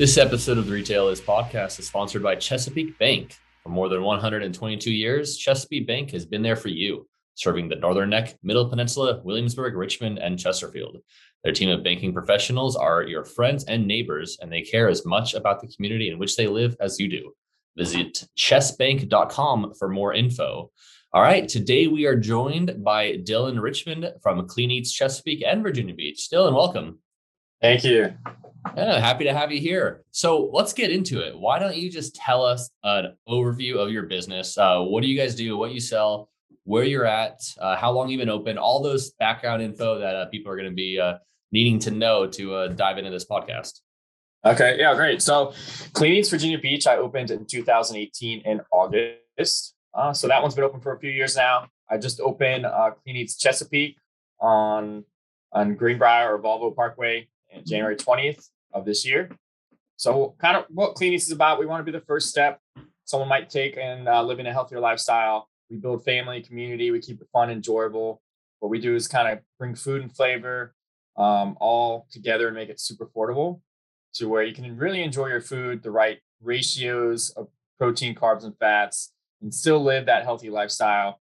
This episode of the Retail Is Podcast is sponsored by Chesapeake Bank. For more than 122 years, Chesapeake Bank has been there for you, serving the Northern Neck, Middle Peninsula, Williamsburg, Richmond, and Chesterfield. Their team of banking professionals are your friends and neighbors, and they care as much about the community in which they live as you do. Visit chesbank.com for more info. All right, today we are joined by Dylan Richmond from Clean Eats Chesapeake and Virginia Beach. Dylan, welcome. Thank you. Yeah, happy to have you here. So let's get into it. Why don't you just tell us an overview of your business? Uh, what do you guys do? What you sell? Where you're at? Uh, how long you've been open? All those background info that uh, people are going to be uh, needing to know to uh, dive into this podcast. Okay, yeah, great. So, Clean Eats Virginia Beach, I opened in 2018 in August. Uh, so that one's been open for a few years now. I just opened Clean Eats Chesapeake on on Greenbrier or Volvo Parkway January 20th of this year. So, kind of what Clean Eats is about, we want to be the first step someone might take in uh, living a healthier lifestyle. We build family, community, we keep it fun, enjoyable. What we do is kind of bring food and flavor um, all together and make it super affordable to where you can really enjoy your food, the right ratios of protein, carbs, and fats, and still live that healthy lifestyle.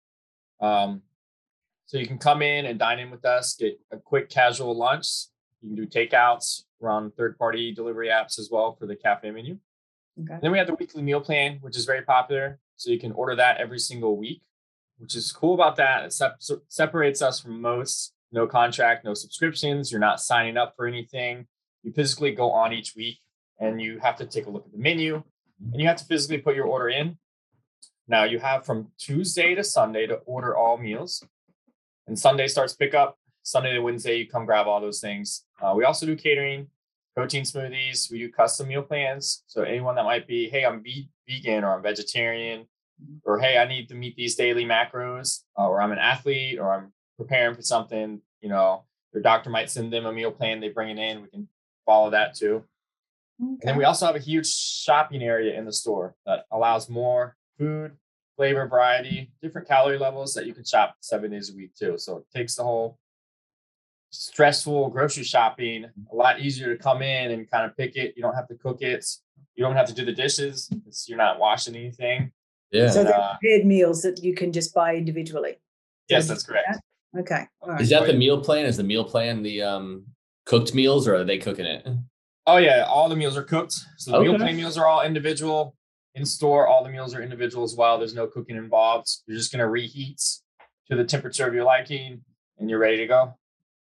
Um, so you can come in and dine in with us, get a quick casual lunch, you can do takeouts. Run third party delivery apps as well for the cafe menu. Okay. then we have the weekly meal plan, which is very popular. So you can order that every single week, which is cool about that. It sep- separates us from most no contract, no subscriptions. You're not signing up for anything. You physically go on each week and you have to take a look at the menu and you have to physically put your order in. Now you have from Tuesday to Sunday to order all meals. And Sunday starts pickup Sunday to Wednesday, you come grab all those things. Uh, we also do catering, protein smoothies. We do custom meal plans. So anyone that might be, hey, I'm vegan or I'm vegetarian, or hey, I need to meet these daily macros, uh, or I'm an athlete, or I'm preparing for something. You know, their doctor might send them a meal plan. They bring it in. We can follow that too. Okay. And then we also have a huge shopping area in the store that allows more food, flavor, variety, different calorie levels that you can shop seven days a week too. So it takes the whole stressful grocery shopping a lot easier to come in and kind of pick it. You don't have to cook it. You don't have to do the dishes. you're not washing anything. Yeah. So they're uh, prepared meals that you can just buy individually. Yes, that's correct. That? Okay. Right. Is that the meal plan? Is the meal plan the um, cooked meals or are they cooking it? Oh yeah, all the meals are cooked. So the okay. meal plan meals are all individual. In store, all the meals are individual as well. There's no cooking involved. You're just gonna reheat to the temperature of your liking and you're ready to go.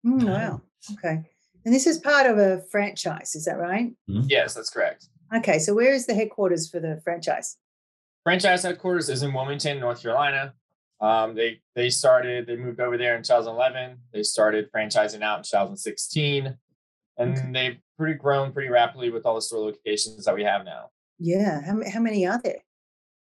Mm, wow. Okay. And this is part of a franchise, is that right? Mm-hmm. Yes, that's correct. Okay. So where is the headquarters for the franchise? Franchise headquarters is in Wilmington, North Carolina. Um, they they started, they moved over there in 2011. They started franchising out in 2016. And okay. they've pretty grown pretty rapidly with all the store locations that we have now. Yeah. How, how many are there?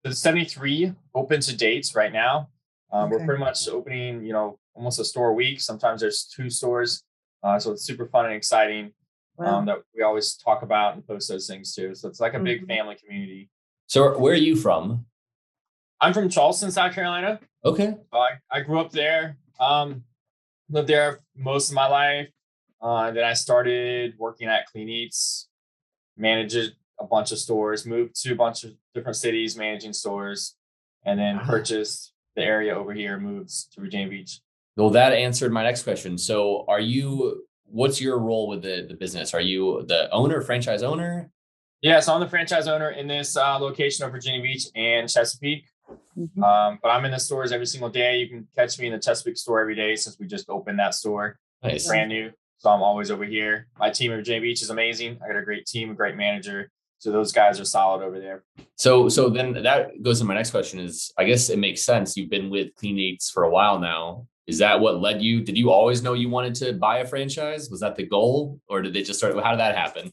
There's 73 open to dates right now. Um, okay. We're pretty much opening, you know, almost a store a week. Sometimes there's two stores. Uh, so it's super fun and exciting wow. um, that we always talk about and post those things too. So it's like a big mm-hmm. family community. So where are you from? I'm from Charleston, South Carolina. Okay. So I, I grew up there. Um, lived there most of my life. Uh, then I started working at Clean Eats, managed a bunch of stores, moved to a bunch of different cities managing stores, and then purchased the area over here, moves to Virginia Beach. Well, that answered my next question. So, are you? What's your role with the the business? Are you the owner, franchise owner? Yeah, so I'm the franchise owner in this uh, location of Virginia Beach and Chesapeake. Mm-hmm. Um, but I'm in the stores every single day. You can catch me in the Chesapeake store every day since we just opened that store. Nice. It's brand new. So I'm always over here. My team at Virginia Beach is amazing. I got a great team, a great manager. So those guys are solid over there. So so then that goes to my next question is I guess it makes sense. You've been with Clean Eats for a while now. Is that what led you? Did you always know you wanted to buy a franchise? Was that the goal, or did they just start? How did that happen?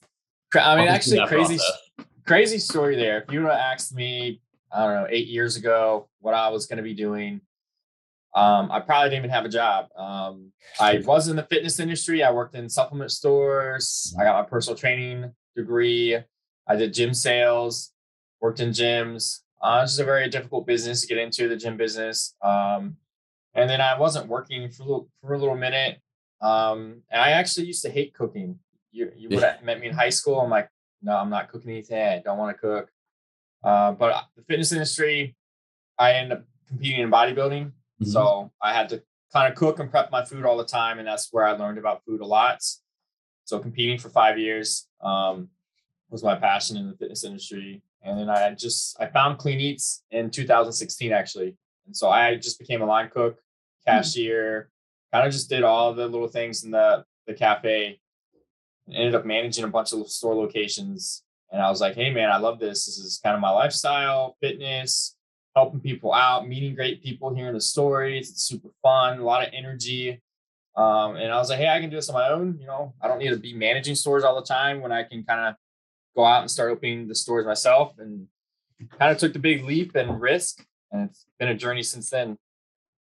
I mean, actually, crazy, process. crazy story there. If you would have asked me, I don't know, eight years ago, what I was going to be doing, um, I probably didn't even have a job. Um, I was in the fitness industry. I worked in supplement stores. I got my personal training degree. I did gym sales, worked in gyms. Uh, it's just a very difficult business to get into the gym business. Um, and then I wasn't working for a little, for a little minute. Um, and I actually used to hate cooking. You, you would have met me in high school. I'm like, no, I'm not cooking anything. I don't want to cook. Uh, but the fitness industry, I ended up competing in bodybuilding. Mm-hmm. So I had to kind of cook and prep my food all the time. And that's where I learned about food a lot. So competing for five years um, was my passion in the fitness industry. And then I just, I found Clean Eats in 2016, actually. And so I just became a line cook, hmm. cashier, mm-hmm. kind of just did all the little things in the, the cafe ended up managing a bunch of store locations. And I was like, hey, man, I love this. This is kind of my lifestyle, fitness, helping people out, meeting great people, hearing the stories. It's super fun, a lot of energy. Um, and I was like, hey, I can do this on my own. You know, I don't need to be managing stores all the time when I can kind of go out and start opening the stores myself and kind of took the big leap and risk. And it's been a journey since then.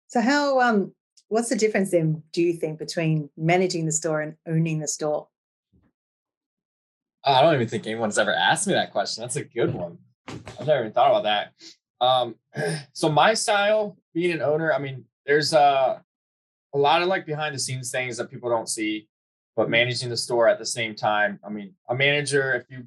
So how um what's the difference then, do you think, between managing the store and owning the store? I don't even think anyone's ever asked me that question. That's a good one. I've never even thought about that. Um, so my style, being an owner, I mean, there's uh, a lot of like behind the scenes things that people don't see, but managing the store at the same time. I mean, a manager, if you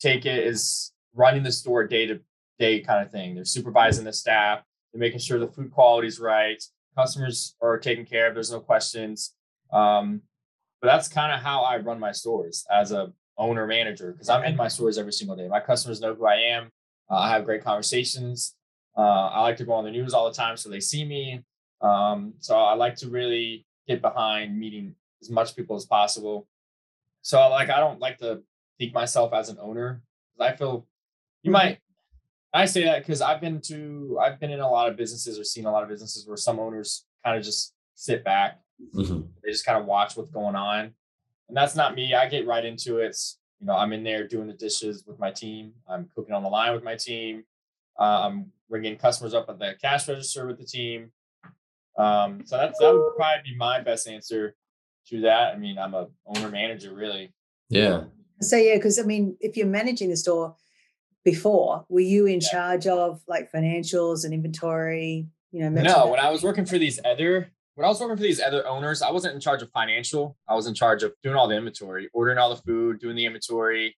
take it, is running the store day to day kind of thing. They're supervising the staff, they're making sure the food quality is right, customers are taken care of, there's no questions. Um, but that's kind of how I run my stores as a owner manager because I'm in my stores every single day. My customers know who I am. Uh, I have great conversations. Uh, I like to go on the news all the time so they see me. Um, so I like to really get behind meeting as much people as possible. So like I don't like to think myself as an owner. I feel you might I say that because I've been to I've been in a lot of businesses or seen a lot of businesses where some owners kind of just sit back. Mm-hmm. They just kind of watch what's going on and that's not me. I get right into it. You know, I'm in there doing the dishes with my team. I'm cooking on the line with my team. Uh, I'm ringing customers up at the cash register with the team. Um, so that's that would probably be my best answer to that. I mean, I'm a owner manager, really. Yeah. So yeah, because I mean, if you're managing the store before, were you in yeah. charge of like financials and inventory? You know, no. When I was working for these other when I was working for these other owners, I wasn't in charge of financial. I was in charge of doing all the inventory, ordering all the food, doing the inventory,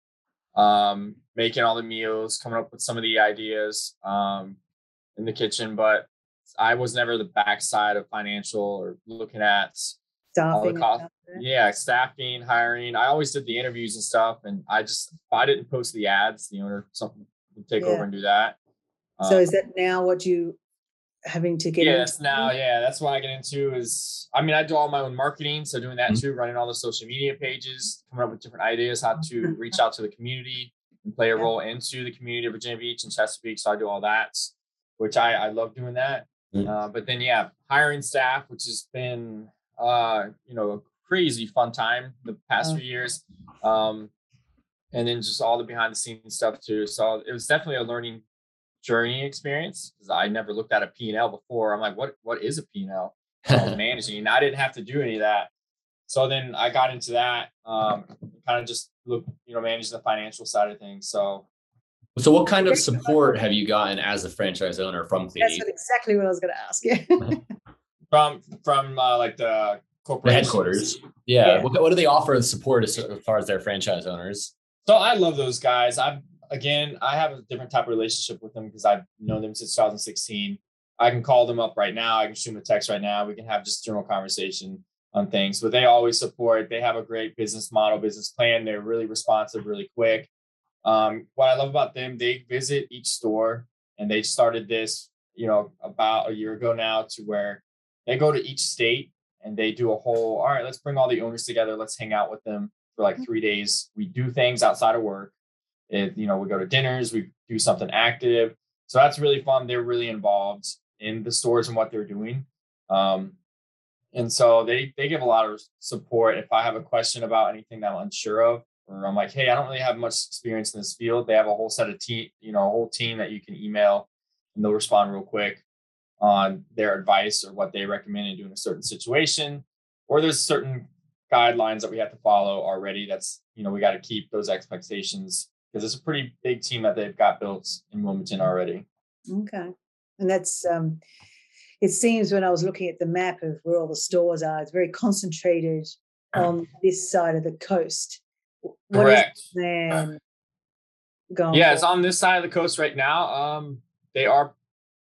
um, making all the meals, coming up with some of the ideas um, in the kitchen. But I was never the backside of financial or looking at all the cost. Yeah, staffing, hiring. I always did the interviews and stuff, and I just if I didn't post the ads, the owner something would take yeah. over and do that. So um, is that now what you having to get yes into? now yeah that's what i get into is i mean i do all my own marketing so doing that mm-hmm. too running all the social media pages coming up with different ideas how to reach out to the community and play a role into the community of virginia beach and chesapeake so i do all that which i i love doing that mm-hmm. uh, but then yeah hiring staff which has been uh you know a crazy fun time the past few years um and then just all the behind the scenes stuff too so it was definitely a learning journey experience because I never looked at a P&L before. I'm like, what what is a P&L? managing. And I didn't have to do any of that. So then I got into that, um, kind of just look, you know, manage the financial side of things. So so what kind of support have you gotten as a franchise owner from Clean That's exactly what I was going to ask you. from from uh, like the corporate headquarters. Yeah. yeah. What, what, do they offer as support as, as far as their franchise owners? So I love those guys. I've again, I have a different type of relationship with them because I've known them since 2016. I can call them up right now. I can shoot them a text right now. We can have just general conversation on things. But they always support. They have a great business model, business plan. They're really responsive, really quick. Um, what I love about them, they visit each store, and they started this, you know, about a year ago now, to where they go to each state and they do a whole. All right, let's bring all the owners together. Let's hang out with them for like three days. We do things outside of work. It, you know, we go to dinners, we do something active. So that's really fun. They're really involved in the stores and what they're doing. Um, and so they they give a lot of support. If I have a question about anything that I'm unsure of, or I'm like, hey, I don't really have much experience in this field, they have a whole set of team, you know, a whole team that you can email and they'll respond real quick on their advice or what they recommend in doing a certain situation. Or there's certain guidelines that we have to follow already. That's, you know, we got to keep those expectations because it's a pretty big team that they've got built in Wilmington already. Okay, and that's um, it seems when I was looking at the map of where all the stores are, it's very concentrated on this side of the coast. What Correct. Going? Yeah, for? it's on this side of the coast right now. Um, they are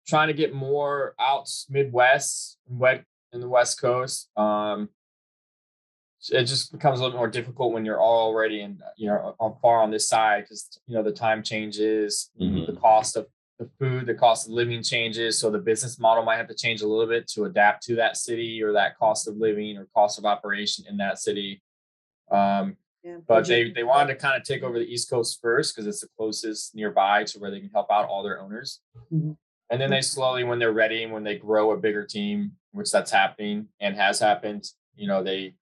trying to get more out Midwest, wet in the West Coast. Um, it just becomes a little more difficult when you're already in, you know, on far on this side because you know the time changes, Mhm. the cost of the food, the cost of living changes, so the business model might have to change a little bit to adapt to that city or that cost of living or cost of operation in that city. Um, Yeah, but they they wanted to kind of take over the East Coast first because it's the closest nearby to where they can help out all their owners. Mhm. And then they slowly, when they're ready and when they grow a bigger team, which that's happening and has happened, you know, they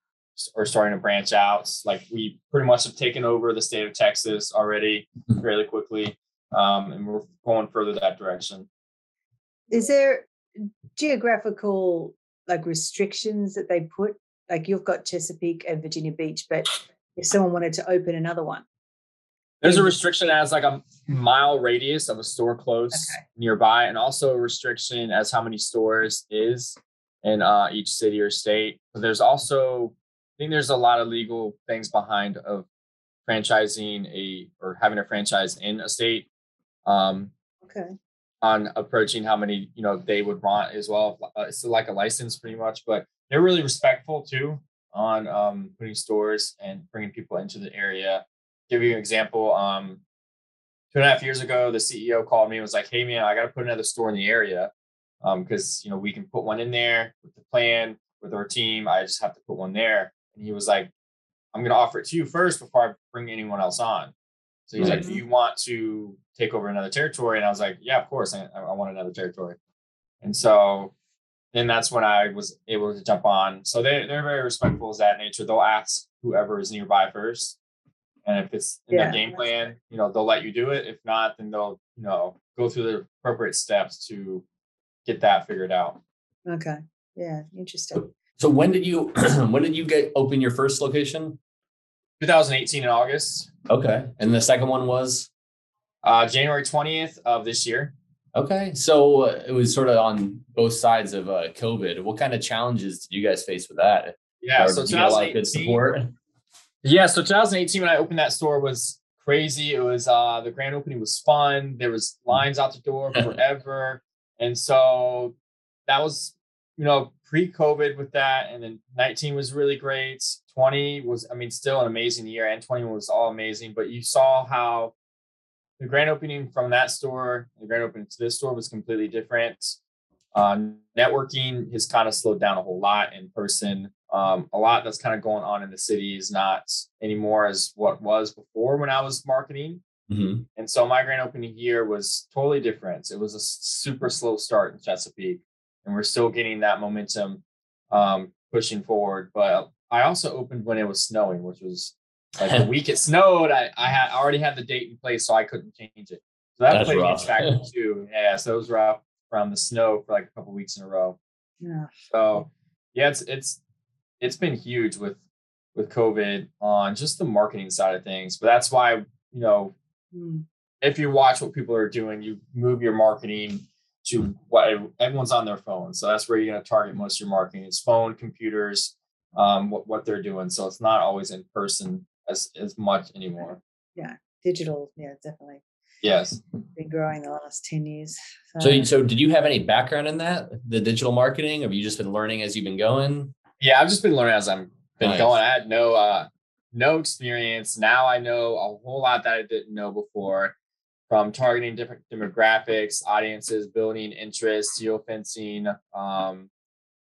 are starting to branch out. Like we pretty much have taken over the state of Texas already fairly quickly, um, and we're going further that direction. Is there geographical like restrictions that they put? Like you've got Chesapeake and Virginia Beach, but if someone wanted to open another one, There's a Mhm. restriction as like a mile radius of a store close Okay. nearby, and also a restriction as how many stores is in uh, each city or state. But there's also, I think there's a lot of legal things behind of franchising a or having a franchise in a state. Um, okay, on approaching how many you know they would want as well. Uh, it's like a license pretty much, but they're really respectful too on um, putting stores and bringing people into the area. Give you an example. Um, two and a half years ago, the CEO called me and was like, "Hey man, I got to put another store in the area because you know we can put one in there with the plan with our team. I just have to put one there." And he was like, "I'm going to offer it to you first before I bring anyone else on." So he's like, "Do you want to take over another territory?" And I was like, "Yeah, of course, I, I want another territory." And so then that's when I was able to jump on. So they they're very respectful as that nature. They'll ask whoever is nearby first, and if it's in Yeah, their game plan, you know, they'll let you do it. If not, then they'll you know go through the appropriate steps to get that figured out. okay, yeah, interesting. So when did you when did you get open your first location? 2018 in August, Okay, and the second one was uh, January 20th of this year. okay. So uh, it was sort of on both sides of uh, COVID. What kind of challenges did you guys face with that? Yeah, Or so did you get a lot of good support. Yeah, so 2018 when I opened that store was crazy. It was uh the grand opening was fun. There was lines out the door forever. and so that was you know pre-COVID with that and then 19 was really great. 20 was I mean still an amazing year and 21 was all amazing, but you saw how the grand opening from that store, the grand opening to this store was completely different. Uh, networking has kind of slowed down a whole lot in person. Um, a lot that's kind of going on in the city is not anymore as what was before when I was marketing. Mhm. And so my grand opening year was totally different. It was a super slow start in Chesapeake, and we're still getting that momentum um, pushing forward. But I also opened when it was snowing, which was like the week it snowed. I, I had I already had the date in place, so I couldn't change it. So that That's played rough. a factor too. Yeah, so it was rough from the snow for like a couple weeks in a row. Yeah, So yeah, it's it's it's been huge with with COVID on just the marketing side of things. But that's why you know Mm, if you watch what people are doing, you move your marketing to what everyone's on their phone. So that's where you're going to target most of your marketing. It's phone, computers, um, what what they're doing. So it's not always in person as as much anymore. Yeah. Digital, yeah, definitely Yes. been growing the last ten years. So, so did you have any background in that, the digital marketing? Have you just been learning as you've been going? Yeah, I've just been learning as I'm been Nice. going. I had no uh no experience. Now I know a whole lot that I didn't know before from targeting different demographics, audiences, building interest, geofencing. Um,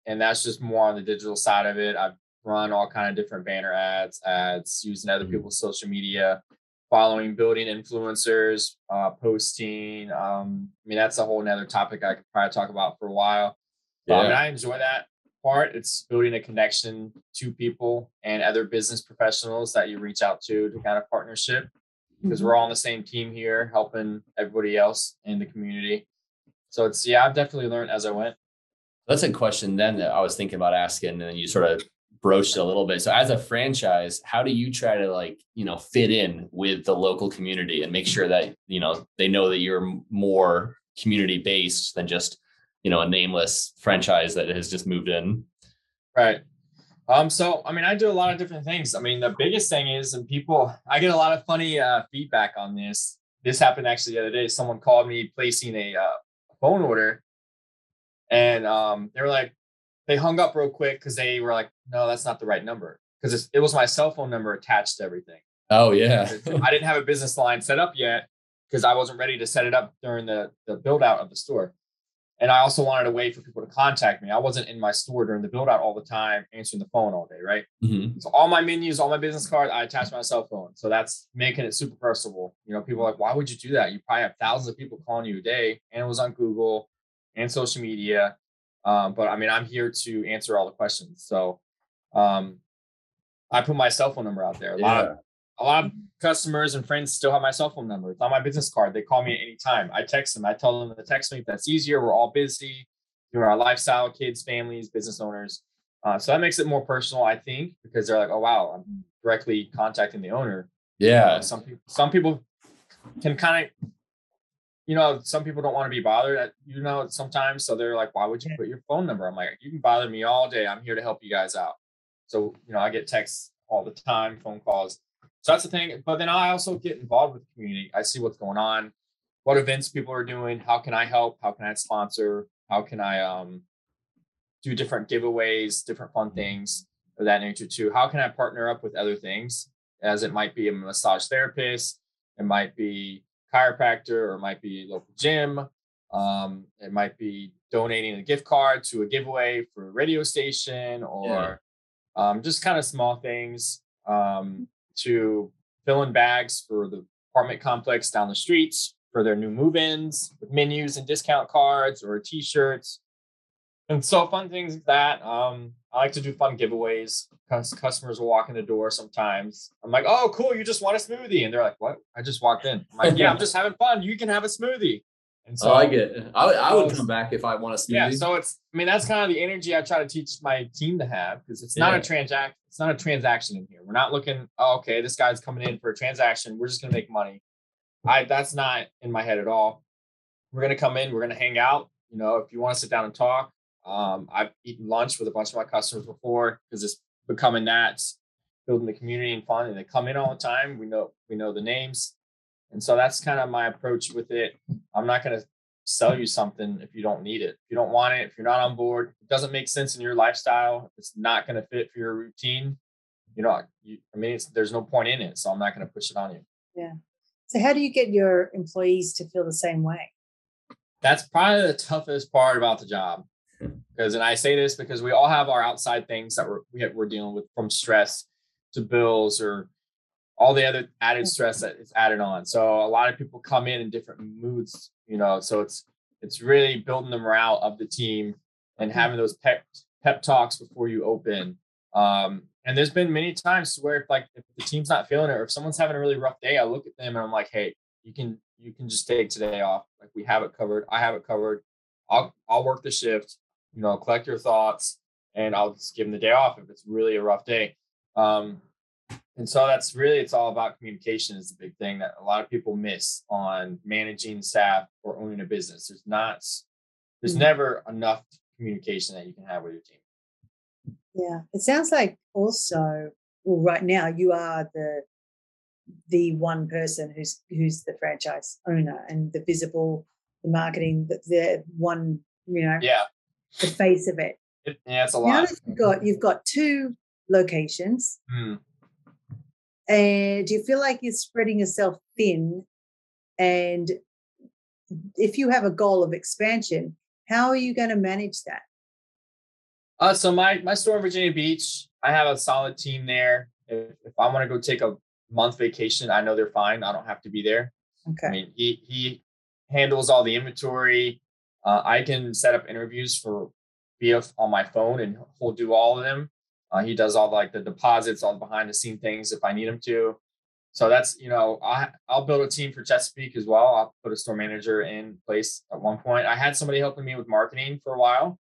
and that's just more on the digital side of it. I've run all kind of different banner ads, ads, using other Mhm. people's social media, following, building influencers, uh, posting. Um, I mean, that's a whole nother topic I could probably talk about for a while. Um, and I enjoy that part. It's building a connection to people and other business professionals that you reach out to to kind of partnership because we're mm-hmm. all on the same team here, helping everybody else in the community. So it's yeah, I've definitely learned as I went. That's a question then that I was thinking about asking, and then you sort of broached it a little bit. So, as a franchise, how do you try to like you know fit in with the local community and make sure that you know they know that you're more community based than just you know a nameless franchise that has just moved in? Right. Um, so I mean, I do a lot of different things. I mean, the biggest thing is, and people, I get a lot of funny uh, feedback on this. this happened actually the other day. Someone called me placing a uh, phone order, and um, they were like, they hung up real quick because they were like, no, that's not the right number because it was my cell phone number attached to everything. Oh yeah. I didn't have a business line set up yet because I wasn't ready to set it up during the the build out of the store. And I also wanted a way for people to contact me. I wasn't in my store during the build out all the time, answering the phone all day, right? Mhm. So all my menus, all my business cards, I attach my cell phone. So that's making it super personable. You know, people are like, why would you do that? You probably have thousands of people calling you a day, and it was on Google and social media. Um, but I mean, I'm here to answer all the questions. So um, I put my cell phone number out there. A lot of a lot of customers and friends still have my cell phone number. It's on my business card. They call me at any time. I text them. I tell them to text me if that's easier. We're all busy. You know, our lifestyle, kids, families, business owners. Uh, so that makes it more personal, I think, because they're like, oh wow, I'm directly contacting the owner. Yeah. Uh, some people some people can kind of you know, some people don't want to be bothered at you know sometimes. So they're like, why would you put your phone number? I'm like, you can bother me all day. I'm here to help you guys out. So, you know, I get texts all the time, phone calls. So that's the thing. But then I also get involved with the community. I see what's going on, what events people are doing, how can I help? How can I sponsor? How can I um do different giveaways, different fun things of that nature too? How can I partner up with other things? As it might be a massage therapist, it might be chiropractor, or it might be local gym. Um, it might be donating a gift card to a giveaway for a radio station or um, just kind of small things um, to fill in bags for the apartment complex down the streets for their new move-ins with menus and discount cards or t-shirts. And so fun things like that. Um, i like to do fun giveaways. Because customers will walk in the door sometimes. I'm like oh cool you just want a smoothie. And they're like what? I just walked in. I'm like yeah i'm just having fun. You can have a smoothie and So I get it. I, would- I would come back if I want to smoothie. yeah, so it's I mean that's kind of the energy I try to teach my team to have because it's not Yeah. a transact it's not a transaction in here. We're not looking, oh, okay, this guy's coming in for a transaction. We're just gonna make money. I that's not in my head at all. We're gonna come in, we're gonna hang out. You know, if you want to sit down and talk. Um, I've eaten lunch with a bunch of my customers before because it's becoming that building the community and fun. And they come in all the time. We know we know the names. And so that's kind of my approach with it. I'm not going to sell you something if you don't need it. If you don't want it, if you're not on board, it doesn't make sense in your lifestyle, if it's not going to fit for your routine, you know, you, I mean, it's, there's no point in it. So I'm not going to push it on you. Yeah. So how do you get your employees to feel the same way? That's probably the toughest part about the job. Because, and I say this because we all have our outside things that we're, we're dealing with from stress to bills or all the other added stress that is added on. So a lot of people come in in different moods, you know. So it's it's really building the morale of the team and having those pep pep talks before you open. Um, and there's been many times where if like if the team's not feeling it or if someone's having a really rough day, I look at them and I'm like, hey, you can you can just take today off. Like we have it covered. I have it covered. I'll I'll work the shift. You know, collect your thoughts, and I'll just give them the day off if it's really a rough day. Um, and so that's really it's all about communication is the big thing that a lot of people miss on managing staff or owning a business. There's not there's Mhm. never enough communication that you can have with your team. Yeah, it sounds like also, well, right now you are the the one person who's who's the franchise owner and the visible, the marketing, the, the one, you know, Yeah. the face of it. It, yeah, it's a Now lot. that you've got you've got two locations, Hmm. And do you feel like you're spreading yourself thin? And if you have a goal of expansion, how are you going to manage that? Uh, so my my store in Virginia Beach, I have a solid team there. If, if I want to go take a month vacation, I know they're fine. I don't have to be there. Okay. I mean, he he handles all the inventory. Uh, I can set up interviews for via on my phone, and he'll do all of them. Uh, he does all like the deposits, all the behind the scene things if I need him to. So that's you know I I'll build a team for Chesapeake as well. I'll put a store manager in place at one point. I had somebody helping me with marketing for a while,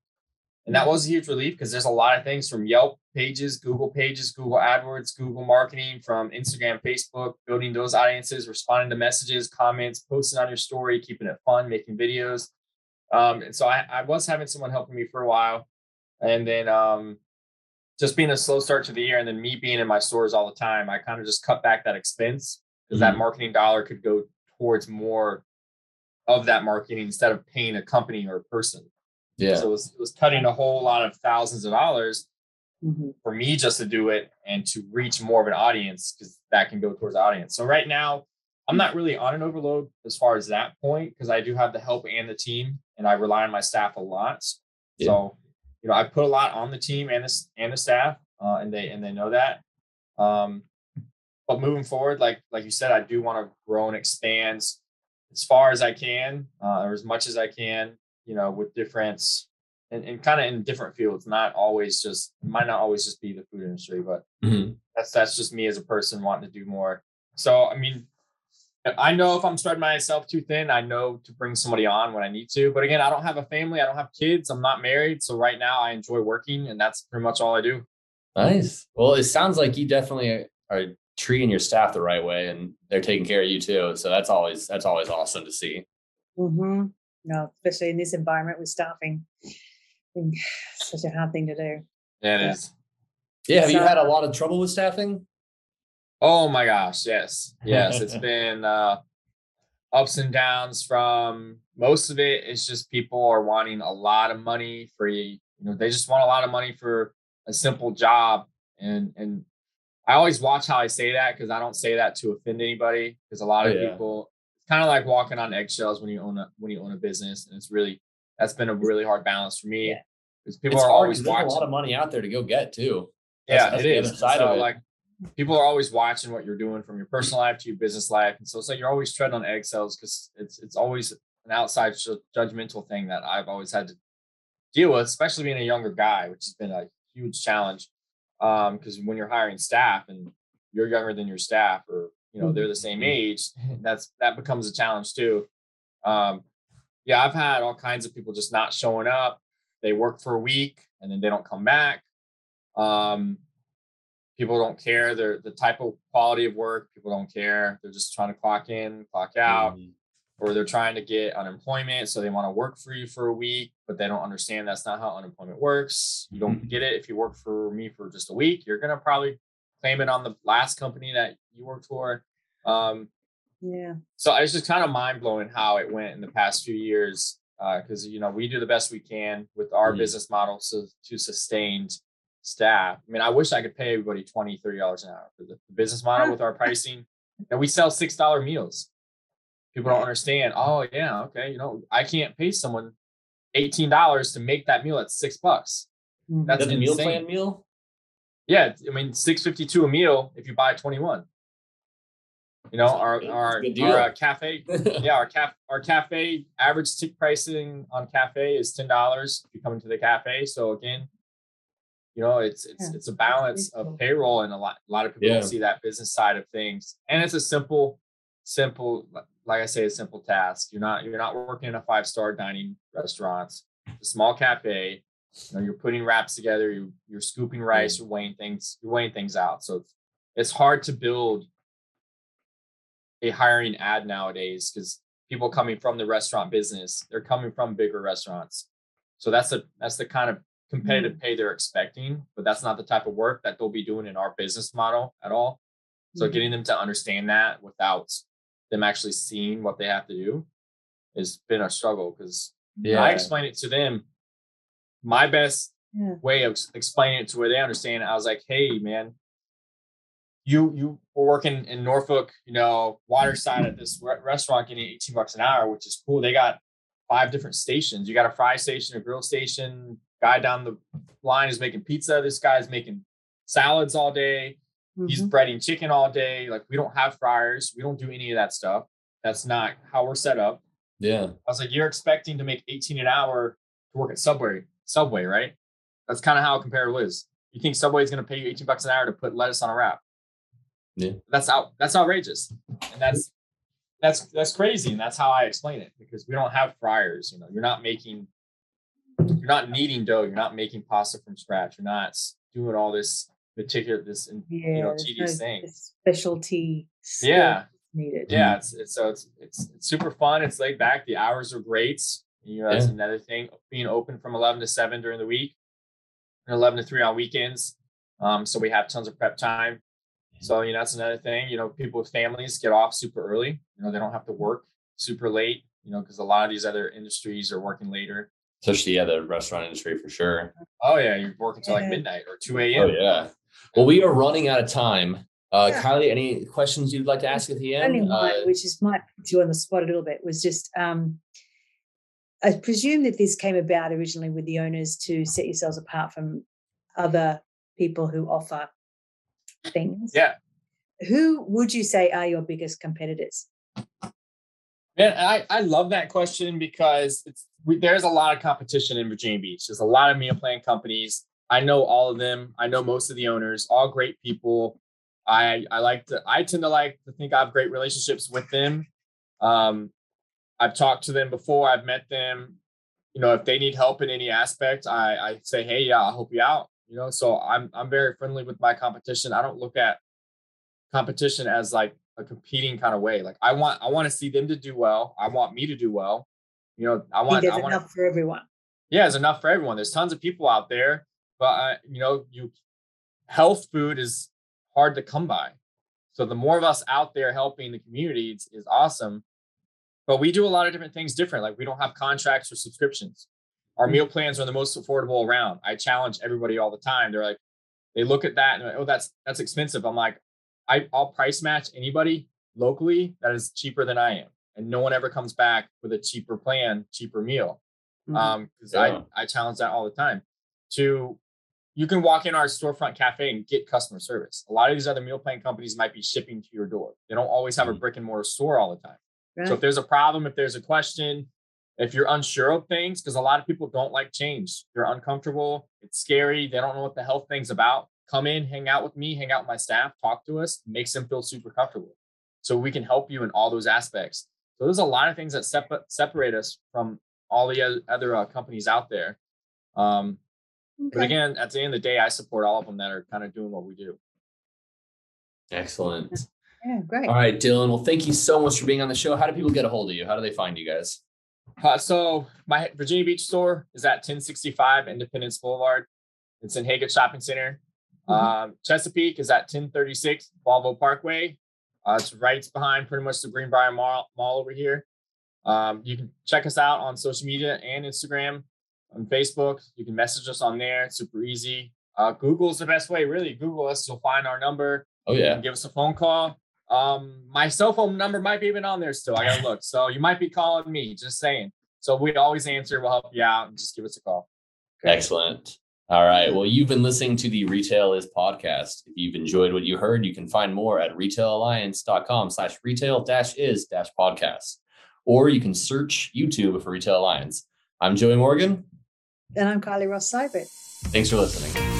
and that was a huge relief because there's a lot of things from Yelp pages, Google pages, Google AdWords, Google marketing, from Instagram, Facebook, building those audiences, responding to messages, comments, posting on your story, keeping it fun, making videos. Um, and so I, I was having someone helping me for a while. And then um, just being a slow start to the year and then me being in my stores all the time, I kind of just cut back that expense because that Mhm. marketing dollar could go towards more of that marketing instead of paying a company or a person. Yeah. So it was, it was cutting a whole lot of thousands of dollars Mhm. for me just to do it and to reach more of an audience because that can go towards the audience. So right now, I'm not really on an overload as far as that point because I do have the help and the team, and I rely on my staff a lot. Yeah. So, you know, I put a lot on the team and the and the staff, uh, and they and they know that. Um, but moving forward, like like you said, I do want to grow and expand as far as I can, uh, or as much as I can. You know, with different and, and kind of in different fields. Not always just might not always just be the food industry, but Mhm. that's that's just me as a person wanting to do more. So I mean, I know if I'm spreading myself too thin, I know to bring somebody on when I need to. But again, I don't have a family, I don't have kids, I'm not married. So right now I enjoy working and that's pretty much all I do. Nice. Well, it sounds like you definitely are treating your staff the right way and they're taking care of you too. So that's always that's always awesome to see. Mm-hmm. No, especially in this environment with staffing. It's Such a hard thing to do. Yeah, it Yeah. is. Yeah. Have you had a lot of trouble with staffing? Oh my gosh, yes. Yes, it's been uh ups and downs from most of it it's just people are wanting a lot of money for you know they just want a lot of money for a simple job and and I always watch how I say that because I don't say that to offend anybody because a lot of Yeah. people it's kind of like walking on eggshells when you own a when you own a business and it's really that's been a really hard balance for me Yeah. because people it's are hard always watching a lot of money out there to go get too. yeah, that's it is. side so, of it. like people are always watching what you're doing from your personal life to your business life, and so it's like you're always treading on eggshells because it's it's always an outside judgmental thing that I've always had to deal with, especially being a younger guy, which has been a huge challenge. Um, because when you're hiring staff and you're younger than your staff, or you know they're the same age, that's that becomes a challenge too. Um, yeah, I've had all kinds of people just not showing up. They work for a week and then they don't come back. Um, people don't care. They're the type of quality of work. People don't care. They're just trying to clock in, clock out, Mhm. or they're trying to get unemployment. So they want to work for you for a week, but they don't understand that's not how unemployment works. You don't get it if you work for me for just a week. You're gonna probably claim it on the last company that you worked for. Um, Yeah. so it's just kind of mind blowing how it went in the past few years. Because you know we do the best we can with our Mhm. business model so, to sustain staff. I mean, I wish I could pay everybody 20 30 dollars an hour for the business model with our pricing. And we sell six dollar meals. People don't understand. Oh yeah, okay. You know, I can't pay someone eighteen dollars to make that meal at six bucks. Mhm. That's Is that the meal plan meal? Yeah, I mean six fifty two a meal if you buy twenty one. You know, our our, good our uh, cafe yeah, our cap our cafe average tick pricing on cafe is ten dollars if you come into the cafe. So again, you know, it's it's Yeah, it's a balance of payroll, and a lot a lot of people Yeah. don't see that business side of things. And it's a simple, simple, like I say, a simple task. You're not you're not working in a five star dining restaurants, a small cafe. You know, you're putting wraps together. You you're scooping rice. You're weighing things. You're weighing things out. So it's, it's hard to build a hiring ad nowadays because people coming from the restaurant business, they're coming from bigger restaurants. So that's the that's the kind of competitive pay they're expecting, but that's not the type of work that they'll be doing in our business model at all. So Mhm. getting them to understand that without them actually seeing what they have to do has been a struggle because Yeah. I explain it to them. My best Yeah. way of explaining it to where they understand. I was like, "Hey, man, you you were working in Norfolk, you know, Waterside at this re- restaurant, getting eighteen bucks an hour, which is cool. They got five different stations. You got a fry station, a grill station. Guy down the line is making pizza. This guy's making salads all day. He's Mhm. breading chicken all day. Like we don't have fryers. We don't do any of that stuff. That's not how we're set up. Yeah. I was like, you're expecting to make 18 an hour to work at Subway, Subway, right? That's kind of how comparable is. You think Subway is going to pay you 18 bucks an hour to put lettuce on a wrap? Yeah. That's out. That's outrageous, and that's that's that's crazy. And that's how I explain it because we don't have fryers. You know, you're not making, you're not kneading dough. You're not making pasta from scratch. You're not doing all this meticulous, this Yeah. you know there's tedious no thing. Specialty. Yeah. Needed. yeah it's, it's so it's, it's it's super fun it's laid back the hours are great you know that's Yeah. another thing being open from 11 to 7 during the week and 11 to 3 on weekends um so we have tons of prep time So, you know, that's another thing. You know, people with families get off super early. You know, they don't have to work super late, you know, because a lot of these other industries are working later. Especially, yeah, the restaurant industry for sure. Oh, yeah. You're working till like midnight or 2 a.m. Oh, yeah. Well, we are running out of time. Uh, yeah. Kylie, any questions you'd like to ask at the end? Only one, uh, which is might put you on the spot a little bit, was just um, I presume that this came about originally with the owners to set yourselves apart from other people who offer things. Yeah. Who would you say are your biggest competitors? Man, I, I love that question because it's we, there's a lot of competition in Virginia Beach. There's a lot of meal plan companies. I know all of them. I know most of the owners, all great people. I I like to I tend to like to think I have great relationships with them. Um, I've talked to them before. I've met them. You know, if they need help in any aspect, I, I say, hey, yeah, I'll help you out. You know, so I'm I'm very friendly with my competition. I don't look at competition as like a competing kind of way. Like I want I want to see them to do well. I want me to do well. You know, I want I want enough for everyone. Yeah, there's enough for everyone. There's tons of people out there, but uh, you know, you health food is hard to come by. So the more of us out there helping the community is, is awesome. But we do a lot of different things different. Like we don't have contracts or subscriptions. Our meal plans are the most affordable around. I challenge everybody all the time. They're like, they look at that and like, oh, that's that's expensive. I'm like, I, I'll price match anybody locally that is cheaper than I am, and no one ever comes back with a cheaper plan, cheaper meal. Mm-hmm. Um, because yeah. I I challenge that all the time. To you can walk in our storefront cafe and get customer service. A lot of these other meal plan companies might be shipping to your door. They don't always have mm-hmm. a brick and mortar store all the time. Right. So if there's a problem, if there's a question, if you're unsure of things, because a lot of people don't like change, they're uncomfortable, it's scary, they don't know what the health thing's about. Come in, hang out with me, hang out with my staff, talk to us, makes them feel super comfortable. So we can help you in all those aspects. So there's a lot of things that sep- separate us from all the other uh, companies out there. Um, okay. But again, at the end of the day, I support all of them that are kind of doing what we do. Excellent. Yeah, great. All right, Dylan. Well, thank you so much for being on the show. How do people get a hold of you? How do they find you guys? Uh, so my Virginia Beach store is at 1065 Independence Boulevard. It's in Haygood Shopping Center. Mm-hmm. Um, Chesapeake is at 1036 Volvo Parkway. Uh, it's right behind pretty much the Greenbrier Mall, Mall over here. Um, you can check us out on social media and Instagram, on Facebook. You can message us on there. It's super easy. Uh, Google is the best way, really. Google us, you'll find our number. Oh yeah. give us a phone call. Um, my cell phone number might be even on there still. I gotta look. So you might be calling me, just saying. So we always answer, we'll help you out and just give us a call. Excellent. All right. Well, you've been listening to the Retail is podcast. If you've enjoyed what you heard, you can find more at retailalliance.com slash retail dash is dash podcast. Or you can search YouTube for Retail Alliance. I'm Joey Morgan. And I'm Kylie Ross Seibert. Thanks for listening.